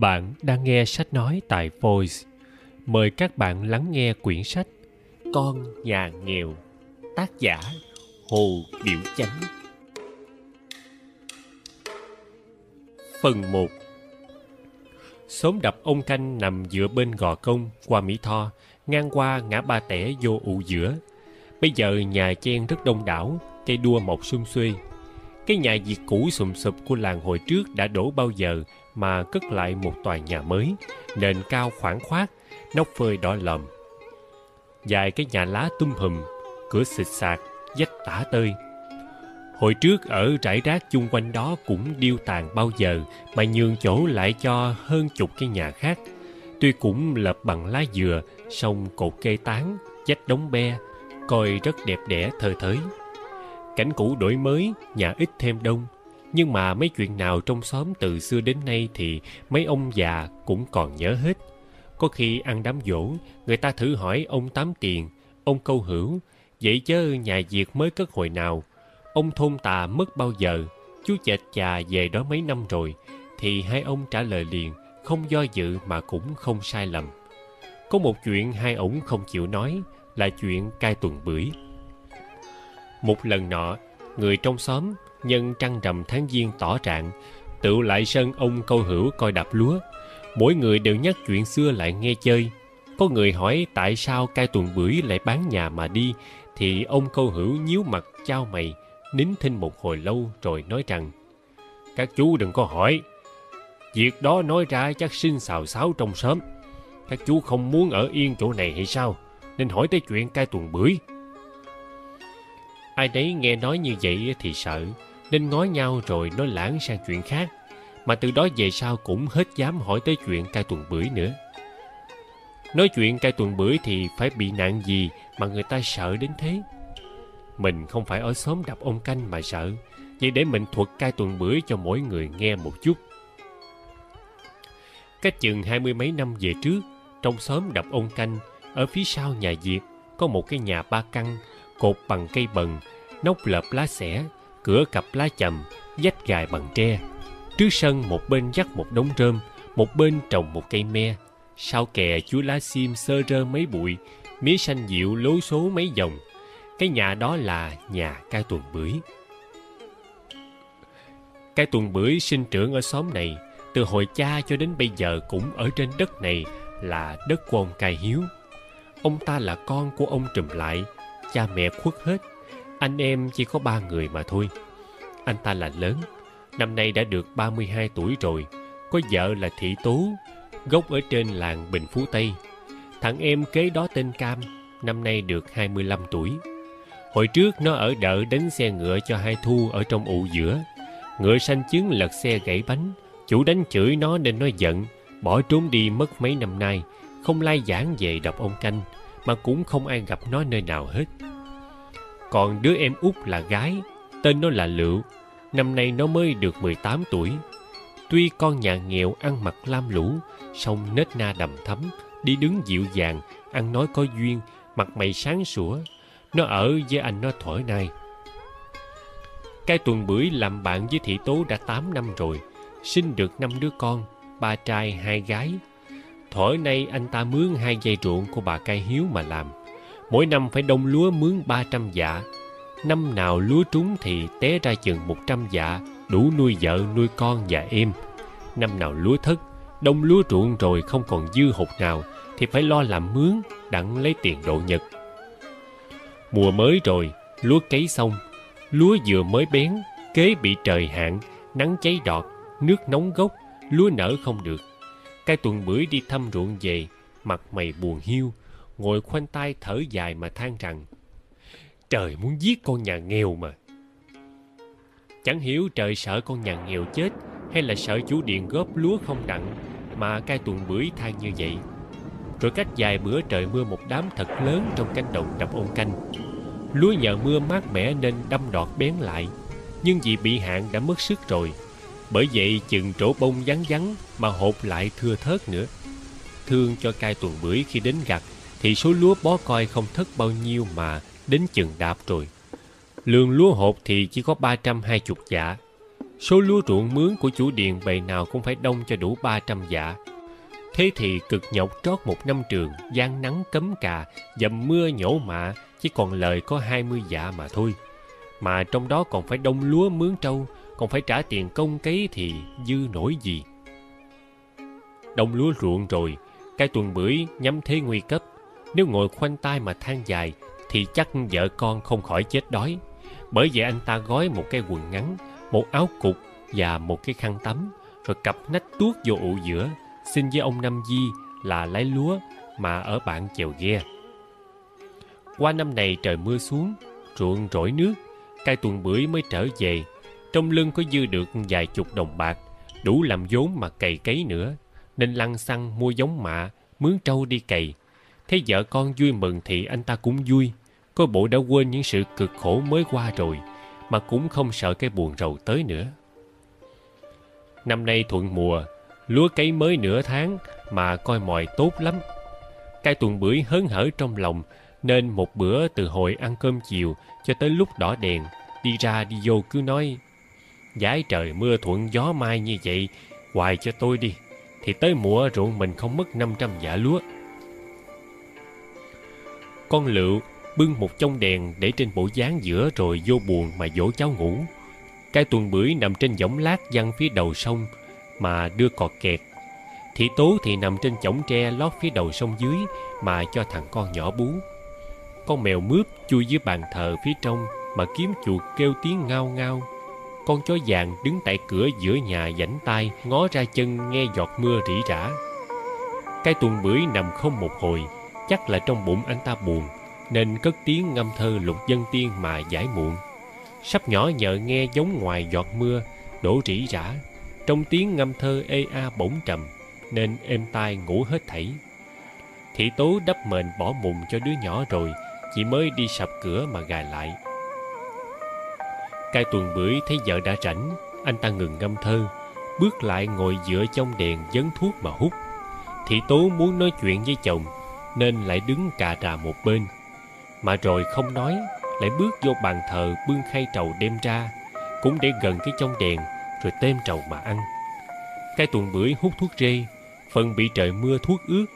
Bạn đang nghe sách nói tại Voice. Mời các bạn lắng nghe quyển sách Con nhà nghèo, tác giả Hồ Biểu Chánh. Phần 1 Xóm đập ông canh nằm giữa bên gò công qua Mỹ Tho, ngang qua ngã ba tẻ vô ụ giữa. Bây giờ nhà chen rất đông đảo, cây đua mọc xung xuê. Cái nhà diệt cũ sụm sụp của làng hồi trước đã đổ bao giờ mà cất lại một tòa nhà mới, nền cao khoảng khoát, nóc phơi đỏ lòm. Dài cái nhà lá tum hùm, cửa xịt sạc, dách tả tơi. Hồi trước ở rải rác chung quanh đó cũng điêu tàn bao giờ mà nhường chỗ lại cho hơn chục cái nhà khác. Tuy cũng lập bằng lá dừa, song cột cây tán, dách đống be, coi rất đẹp đẽ thơ thới. Cảnh cũ đổi mới, nhà ít thêm đông, nhưng mà mấy chuyện nào trong xóm từ xưa đến nay thì mấy ông già cũng còn nhớ hết. Có khi ăn đám dỗ, người ta thử hỏi ông Tám Tiền, ông Câu Hữu, vậy chớ nhà Việt mới cất hồi nào? Ông Thôn Tà mất bao giờ? Chú chệch chà về đó mấy năm rồi, thì hai ông trả lời liền, không do dự mà cũng không sai lầm. Có một chuyện hai ổng không chịu nói là chuyện cai tuần bưởi. Một lần nọ, người trong xóm nhân trăng rằm tháng giêng tỏ trạng tựu lại sân ông câu hữu coi đạp lúa. Mỗi người đều nhắc chuyện xưa lại nghe chơi. Có người hỏi tại sao cai tuần bưởi lại bán nhà mà đi, thì ông câu hữu nhíu mặt trao mày, nín thinh một hồi lâu rồi nói rằng, các chú đừng có hỏi. Việc đó nói ra chắc sinh xào xáo trong xóm các chú không muốn ở yên chỗ này hay sao? Nên hỏi tới chuyện cai tuần bưởi. Ai nấy nghe nói như vậy thì sợ nên ngó nhau rồi nói lãng sang chuyện khác. Mà từ đó về sau cũng hết dám hỏi tới chuyện cai tuần bưởi nữa. Nói chuyện cai tuần bưởi thì phải bị nạn gì mà người ta sợ đến thế? Mình không phải ở xóm đập ông canh mà sợ, vậy để mình thuật cai tuần bưởi cho mỗi người nghe một chút. Cách chừng hai mươi mấy năm về trước, trong xóm đập ông canh, ở phía sau nhà diệp có một cái nhà ba căn, cột bằng cây bần, nóc lợp lá xẻ cửa cặp lá chầm, vách gài bằng tre. Trước sân một bên dắt một đống rơm, một bên trồng một cây me. Sau kè chuối lá xiêm sơ rơ mấy bụi mía xanh dịu lối số mấy dòng. Cái nhà đó là nhà cai tuần bưởi. Cai tuần bưởi sinh trưởng ở xóm này, từ hồi cha cho đến bây giờ cũng ở trên đất này là đất của ông cai hiếu. Ông ta là con của ông trùm lại, cha mẹ khuất hết anh em chỉ có ba người mà thôi. Anh ta là lớn, năm nay đã được 32 tuổi rồi, có vợ là Thị Tú, gốc ở trên làng Bình Phú Tây. Thằng em kế đó tên Cam, năm nay được 25 tuổi. Hồi trước nó ở đợi đánh xe ngựa cho hai thu ở trong ụ giữa. Ngựa sanh chứng lật xe gãy bánh, chủ đánh chửi nó nên nó giận, bỏ trốn đi mất mấy năm nay, không lai giảng về đập ông canh, mà cũng không ai gặp nó nơi nào hết. Còn đứa em út là gái, tên nó là Lựu, năm nay nó mới được 18 tuổi. Tuy con nhà nghèo ăn mặc lam lũ, song nết na đầm thấm, đi đứng dịu dàng, ăn nói có duyên, mặt mày sáng sủa. Nó ở với anh nó thổi nay. Cái tuần bưởi làm bạn với thị tố đã 8 năm rồi, sinh được năm đứa con, ba trai hai gái. Thổi nay anh ta mướn hai dây ruộng của bà cai hiếu mà làm mỗi năm phải đông lúa mướn 300 dạ. Năm nào lúa trúng thì té ra chừng 100 dạ, đủ nuôi vợ, nuôi con và em. Năm nào lúa thất, đông lúa ruộng rồi không còn dư hụt nào, thì phải lo làm mướn, đặng lấy tiền độ nhật. Mùa mới rồi, lúa cấy xong, lúa vừa mới bén, kế bị trời hạn, nắng cháy đọt, nước nóng gốc, lúa nở không được. Cái tuần bưởi đi thăm ruộng về, mặt mày buồn hiu, ngồi khoanh tay thở dài mà than rằng Trời muốn giết con nhà nghèo mà. Chẳng hiểu trời sợ con nhà nghèo chết hay là sợ chủ điện góp lúa không đặng mà cai tuần bưởi than như vậy. Rồi cách vài bữa trời mưa một đám thật lớn trong cánh đồng đập ôn canh. Lúa nhờ mưa mát mẻ nên đâm đọt bén lại, nhưng vì bị hạn đã mất sức rồi. Bởi vậy chừng trổ bông vắng vắng mà hột lại thưa thớt nữa. Thương cho cai tuần bưởi khi đến gặt thì số lúa bó coi không thất bao nhiêu mà đến chừng đạp rồi. Lượng lúa hột thì chỉ có ba trăm hai chục dạ. Số lúa ruộng mướn của chủ điện bề nào cũng phải đông cho đủ ba trăm dạ. Thế thì cực nhọc trót một năm trường, gian nắng cấm cà, dầm mưa nhổ mạ, chỉ còn lời có hai mươi dạ mà thôi. Mà trong đó còn phải đông lúa mướn trâu, còn phải trả tiền công cấy thì dư nổi gì. Đông lúa ruộng rồi, cái tuần bưởi nhắm thế nguy cấp. Nếu ngồi khoanh tay mà than dài, thì chắc vợ con không khỏi chết đói. Bởi vậy anh ta gói một cái quần ngắn, một áo cục và một cái khăn tắm, rồi cặp nách tuốt vô ụ giữa, xin với ông Năm Di là lái lúa mà ở bạn chèo ghe. Qua năm này trời mưa xuống, ruộng rỗi nước, cai tuần bưởi mới trở về. Trong lưng có dư được vài chục đồng bạc, đủ làm vốn mà cày cấy nữa, nên lăn xăng mua giống mạ, mướn trâu đi cày. Thấy vợ con vui mừng thì anh ta cũng vui, coi bộ đã quên những sự cực khổ mới qua rồi, mà cũng không sợ cái buồn rầu tới nữa. Năm nay thuận mùa, lúa cấy mới nửa tháng mà coi mòi tốt lắm. Cai tuần bưởi hớn hở trong lòng, nên một bữa từ hồi ăn cơm chiều cho tới lúc đỏ đèn, đi ra đi vô cứ nói Giải trời mưa thuận gió mai như vậy, hoài cho tôi đi, thì tới mùa ruộng mình không mất 500 dạ lúa. Con lựu bưng một chông đèn để trên bộ dáng giữa rồi vô buồn mà dỗ cháu ngủ. Cái tuần bưởi nằm trên võng lát văng phía đầu sông mà đưa cọt kẹt. Thị tố thì nằm trên chõng tre lót phía đầu sông dưới mà cho thằng con nhỏ bú. Con mèo mướp chui dưới bàn thờ phía trong mà kiếm chuột kêu tiếng ngao ngao. Con chó vàng đứng tại cửa giữa nhà dãnh tay ngó ra chân nghe giọt mưa rỉ rả. Cái tuần bưởi nằm không một hồi, chắc là trong bụng anh ta buồn nên cất tiếng ngâm thơ lục dân tiên mà giải muộn. Sắp nhỏ nhợ nghe giống ngoài giọt mưa, đổ rỉ rả, trong tiếng ngâm thơ ê a bỗng trầm, nên êm tai ngủ hết thảy. Thị tố đắp mền bỏ mùng cho đứa nhỏ rồi, chỉ mới đi sập cửa mà gài lại. Cai tuần bưởi thấy vợ đã rảnh, anh ta ngừng ngâm thơ, bước lại ngồi dựa trong đèn dấn thuốc mà hút. Thị tố muốn nói chuyện với chồng, nên lại đứng cà trà một bên, mà rồi không nói lại bước vô bàn thờ bưng khay trầu đem ra cũng để gần cái trong đèn rồi tem trầu mà ăn. Cái tuần bưởi hút thuốc rê phần bị trời mưa thuốc ướt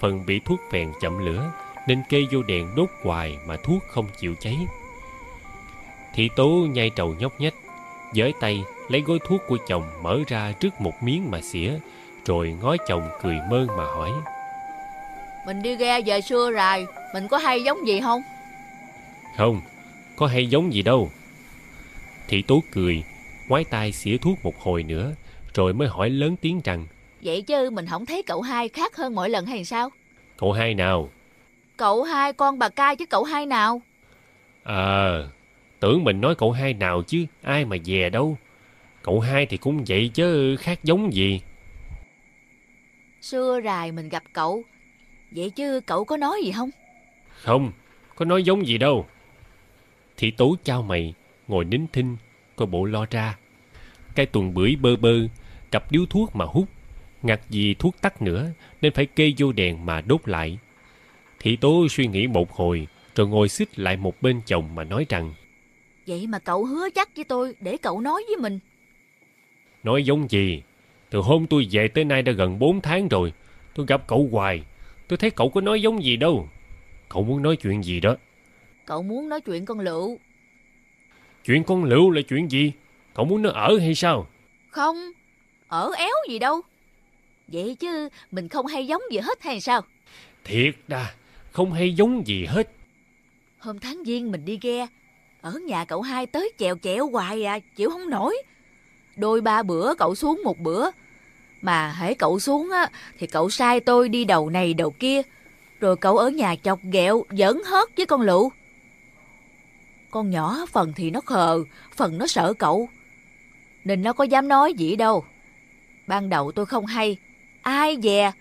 phần bị thuốc phèn chậm lửa nên kê vô đèn đốt hoài mà thuốc không chịu cháy. Thị tố nhai trầu nhóc nhách với tay lấy gói thuốc của chồng mở ra trước một miếng mà xỉa rồi ngó chồng cười mơn mà hỏi mình đi ghe về xưa rồi mình có hay giống gì không không, có hay giống gì đâu. Thị Tố cười, ngoái tay xỉa thuốc một hồi nữa, rồi mới hỏi lớn tiếng rằng Vậy chứ mình không thấy cậu hai khác hơn mỗi lần hay sao? Cậu hai nào? Cậu hai con bà cai chứ cậu hai nào? À, tưởng mình nói cậu hai nào chứ, ai mà dè đâu. Cậu hai thì cũng vậy chứ khác giống gì. Xưa rài mình gặp cậu, vậy chứ cậu có nói gì không? Không, có nói giống gì đâu. Thị tố trao mày, ngồi nín thinh, coi bộ lo ra. Cái tuần bưởi bơ bơ, cặp điếu thuốc mà hút. Ngặt gì thuốc tắt nữa, nên phải kê vô đèn mà đốt lại. Thị tố suy nghĩ một hồi, rồi ngồi xích lại một bên chồng mà nói rằng Vậy mà cậu hứa chắc với tôi để cậu nói với mình. Nói giống gì? Từ hôm tôi về tới nay đã gần 4 tháng rồi. Tôi gặp cậu hoài. Tôi thấy cậu có nói giống gì đâu. Cậu muốn nói chuyện gì đó? Cậu muốn nói chuyện con Lựu Chuyện con Lựu là chuyện gì? Cậu muốn nó ở hay sao? Không, ở éo gì đâu Vậy chứ mình không hay giống gì hết hay sao? Thiệt đà, không hay giống gì hết Hôm tháng giêng mình đi ghe Ở nhà cậu hai tới chèo chẹo hoài à Chịu không nổi Đôi ba bữa cậu xuống một bữa mà hễ cậu xuống á Thì cậu sai tôi đi đầu này đầu kia Rồi cậu ở nhà chọc ghẹo, giỡn hớt với con lụ. Con nhỏ phần thì nó khờ, phần nó sợ cậu. Nên nó có dám nói gì đâu. Ban đầu tôi không hay. Ai dè,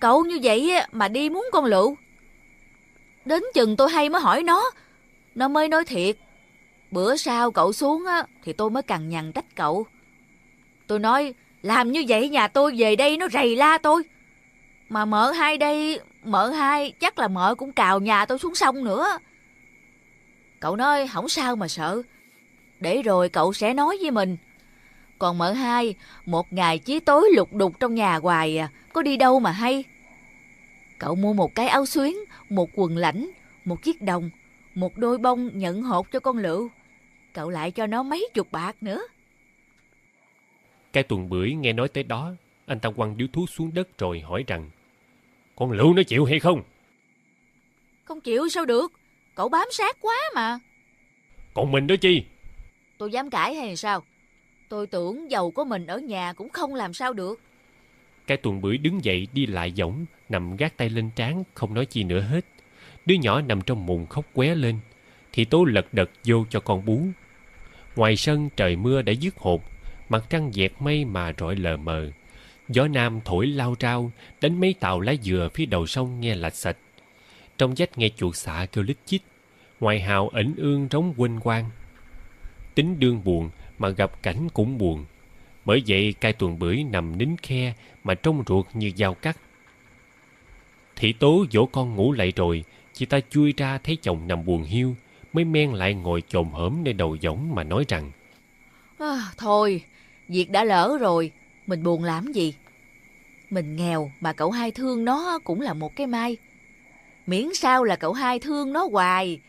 cậu như vậy mà đi muốn con lụ. Đến chừng tôi hay mới hỏi nó, nó mới nói thiệt. Bữa sau cậu xuống á, thì tôi mới cằn nhằn trách cậu. Tôi nói, làm như vậy nhà tôi về đây nó rầy la tôi. Mà mợ hai đây, mợ hai chắc là mợ cũng cào nhà tôi xuống sông nữa. Cậu nói không sao mà sợ. Để rồi cậu sẽ nói với mình. Còn mợ hai, một ngày chí tối lục đục trong nhà hoài à, có đi đâu mà hay. Cậu mua một cái áo xuyến, một quần lãnh, một chiếc đồng, một đôi bông nhận hột cho con lựu. Cậu lại cho nó mấy chục bạc nữa. Cái tuần bưởi nghe nói tới đó, anh ta quăng điếu thuốc xuống đất rồi hỏi rằng Con lựu nó chịu hay không? Không chịu sao được, cậu bám sát quá mà. Còn mình đó chi? Tôi dám cãi hay sao? Tôi tưởng giàu có mình ở nhà cũng không làm sao được. Cái tuần bưởi đứng dậy đi lại võng nằm gác tay lên trán không nói chi nữa hết. Đứa nhỏ nằm trong mùng khóc qué lên. Thì tố lật đật vô cho con bú. Ngoài sân trời mưa đã dứt hột. Mặt trăng dẹt mây mà rọi lờ mờ. Gió nam thổi lao rao đánh mấy tàu lá dừa phía đầu sông nghe lạch sạch. Trong vách nghe chuột xạ kêu lít chít. Ngoài hào ẩn ương trống quênh quang. Tính đương buồn mà gặp cảnh cũng buồn. Bởi vậy cai tuần bưởi nằm nín khe mà trong ruột như dao cắt. Thị tố dỗ con ngủ lại rồi, chị ta chui ra thấy chồng nằm buồn hiu, mới men lại ngồi chồm hổm nơi đầu võng mà nói rằng à, Thôi, việc đã lỡ rồi, mình buồn làm gì? Mình nghèo mà cậu hai thương nó cũng là một cái may. Miễn sao là cậu hai thương nó hoài,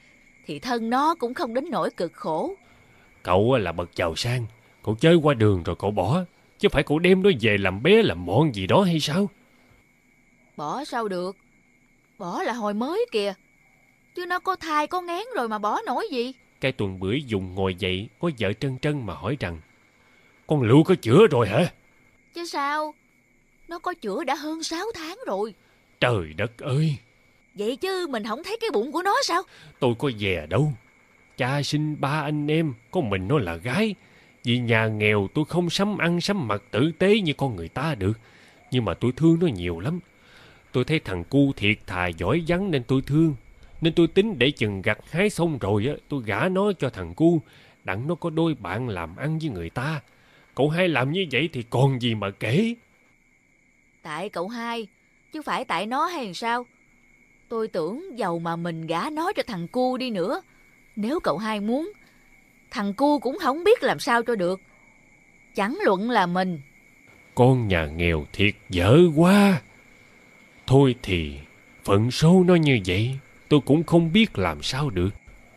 thì thân nó cũng không đến nỗi cực khổ. Cậu là bậc giàu sang, cậu chơi qua đường rồi cậu bỏ, chứ phải cậu đem nó về làm bé làm mọn gì đó hay sao? Bỏ sao được? Bỏ là hồi mới kìa. Chứ nó có thai có ngán rồi mà bỏ nổi gì? Cái tuần bưởi dùng ngồi dậy, có vợ trân trân mà hỏi rằng Con lựu có chữa rồi hả? Chứ sao? Nó có chữa đã hơn 6 tháng rồi. Trời đất ơi! Vậy chứ mình không thấy cái bụng của nó sao? Tôi có về đâu. Cha sinh ba anh em, có mình nó là gái. Vì nhà nghèo tôi không sắm ăn sắm mặc tử tế như con người ta được. Nhưng mà tôi thương nó nhiều lắm. Tôi thấy thằng cu thiệt thà giỏi vắng nên tôi thương. Nên tôi tính để chừng gặt hái xong rồi á, tôi gả nó cho thằng cu. Đặng nó có đôi bạn làm ăn với người ta. Cậu hai làm như vậy thì còn gì mà kể. Tại cậu hai, chứ phải tại nó hay sao? Tôi tưởng giàu mà mình gả nó cho thằng cu đi nữa. Nếu cậu hai muốn, thằng cu cũng không biết làm sao cho được. Chẳng luận là mình. Con nhà nghèo thiệt dở quá. Thôi thì, phận số nó như vậy, tôi cũng không biết làm sao được.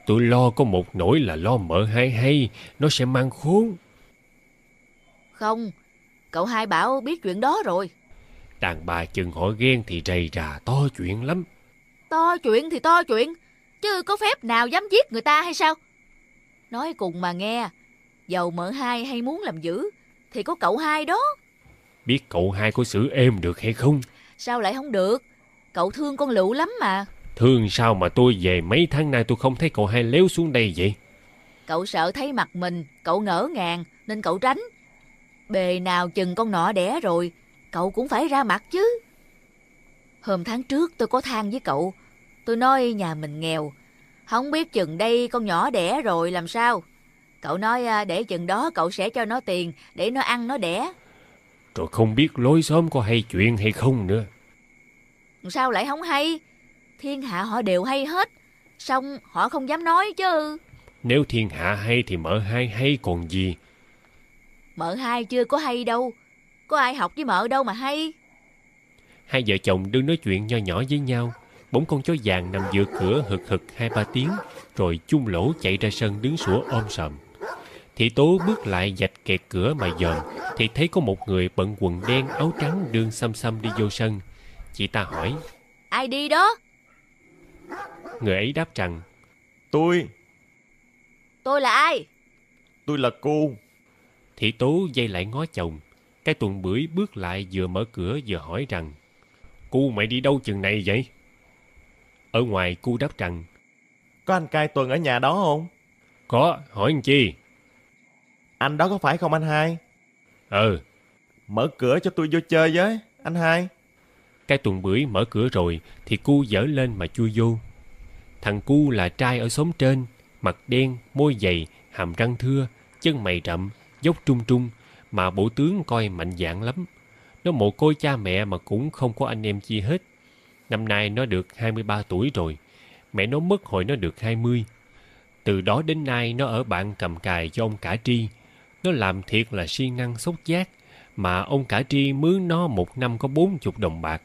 Tôi lo có một nỗi là lo mợ hai hay, nó sẽ mang khốn. Không, cậu hai bảo biết chuyện đó rồi. Đàn bà chừng họ ghen thì rầy rà to chuyện lắm. To chuyện thì to chuyện, chứ có phép nào dám giết người ta hay sao? Nói cùng mà nghe, giàu mợ hai hay muốn làm dữ, thì có cậu hai đó. Biết cậu hai có xử êm được hay không? Sao lại không được? Cậu thương con lựu lắm mà. Thương sao mà tôi về mấy tháng nay tôi không thấy cậu hai léo xuống đây vậy? Cậu sợ thấy mặt mình, cậu ngỡ ngàng, nên cậu tránh. Bề nào chừng con nọ đẻ rồi, cậu cũng phải ra mặt chứ. Hôm tháng trước tôi có than với cậu. Tôi nói nhà mình nghèo. Không biết chừng đây con nhỏ đẻ rồi làm sao. Cậu nói à, để chừng đó cậu sẽ cho nó tiền để nó ăn nó đẻ. Rồi không biết lối xóm có hay chuyện hay không nữa. Sao lại không hay? Thiên hạ họ đều hay hết. Xong họ không dám nói chứ. Nếu thiên hạ hay thì mợ hai hay còn gì. Mợ hai chưa có hay đâu. Có ai học với mợ đâu mà hay. Hai vợ chồng đứng nói chuyện nho nhỏ với nhau. Bỗng con chó vàng nằm giữa cửa hực hực hai ba tiếng, rồi chung lỗ chạy ra sân đứng sủa ôm sòm. Thị tố bước lại dạch kẹt cửa mà dòm, thì thấy có một người bận quần đen áo trắng đương xăm xăm đi vô sân. Chị ta hỏi, Ai đi đó? người ấy đáp rằng, Tôi, Tôi là ai? tôi là cô. Thị tố dây lại ngó chồng. Cái tuần bưởi bước lại vừa mở cửa vừa hỏi rằng, Cu mày đi đâu chừng này vậy? Ở ngoài cu đáp rằng, Có anh cai tuần ở nhà đó không? có, hỏi anh chi? Anh đó có phải không anh hai? Ừ, Mở cửa cho tôi vô chơi với, anh hai. cái tuần bưởi mở cửa rồi thì cu dở lên mà chui vô. Thằng cu là trai ở xóm trên, mặt đen, môi dày, hàm răng thưa, chân mày rậm, dốc trung trung, mà bộ tướng coi mạnh dạn lắm. Nó mồ côi cha mẹ mà cũng không có anh em chi hết. Năm nay nó được 23 tuổi rồi. Mẹ nó mất hồi nó được 20. Từ đó đến nay nó ở bạn cầm cài cho ông cả tri. Nó làm thiệt là siêng năng sốt giác. Mà ông cả tri mướn nó một năm có 40 đồng bạc.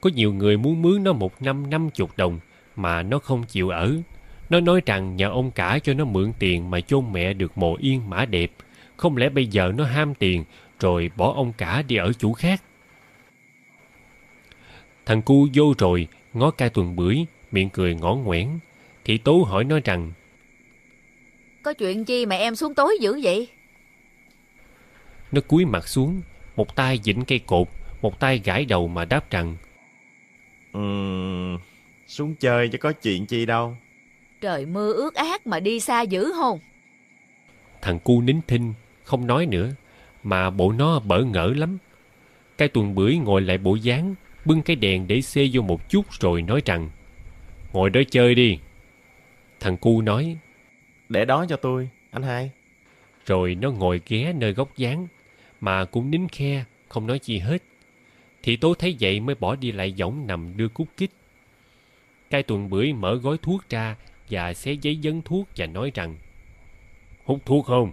Có nhiều người muốn mướn nó một năm 50 đồng mà nó không chịu ở. Nó nói rằng nhờ ông cả cho nó mượn tiền mà chôn mẹ được mồ yên mã đẹp. Không lẽ bây giờ nó ham tiền rồi bỏ ông cả đi ở chủ khác. Thằng cu vô rồi, ngó ca tuần bưởi, miệng cười ngõ ngoẻn. Thị tố hỏi nó rằng, Có chuyện chi mà em xuống tối dữ vậy? nó cúi mặt xuống, một tay dĩnh cây cột, một tay gãi đầu mà đáp rằng, Ừm, xuống chơi chứ có chuyện chi đâu. Trời mưa ướt át mà đi xa dữ hôn. thằng cu nín thinh, không nói nữa, mà bộ nó bỡ ngỡ lắm. Cái tuần bưởi ngồi lại bộ dáng, bưng cái đèn để xê vô một chút rồi nói rằng, ngồi đó chơi đi. Thằng cu nói, Để đó cho tôi, anh hai. rồi nó ngồi ghé nơi góc dáng, mà cũng nín khe, không nói chi hết. Thị tố thấy vậy mới bỏ đi lại võng nằm đưa cút kích. Cái tuần bưởi mở gói thuốc ra và xé giấy dấn thuốc và nói rằng, hút thuốc không?